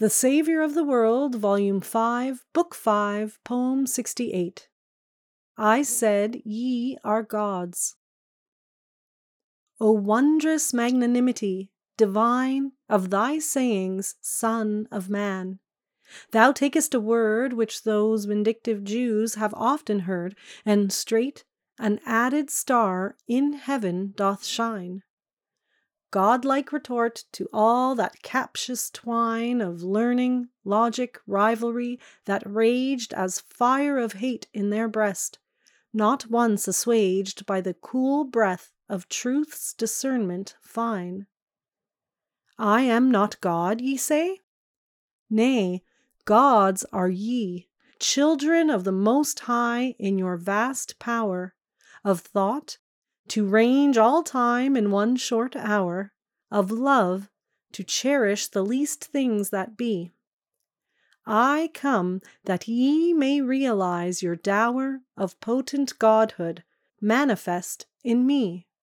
The Saviour of the World, Volume 5, Book 5, Poem 68. I said, Ye are gods. O wondrous magnanimity, divine, of thy sayings, Son of Man! Thou takest a word which those vindictive Jews have often heard, and straight an added star in heaven doth shine godlike retort to all that captious twine of learning, logic, rivalry that raged as fire of hate in their breast, not once assuaged by the cool breath of truth's discernment fine. I am not God, ye say? Nay, gods are ye, children of the Most High in your vast power of thought to range all time in one short hour, of love to cherish the least things that be. I come that ye may realize your dower of potent godhood manifest in me.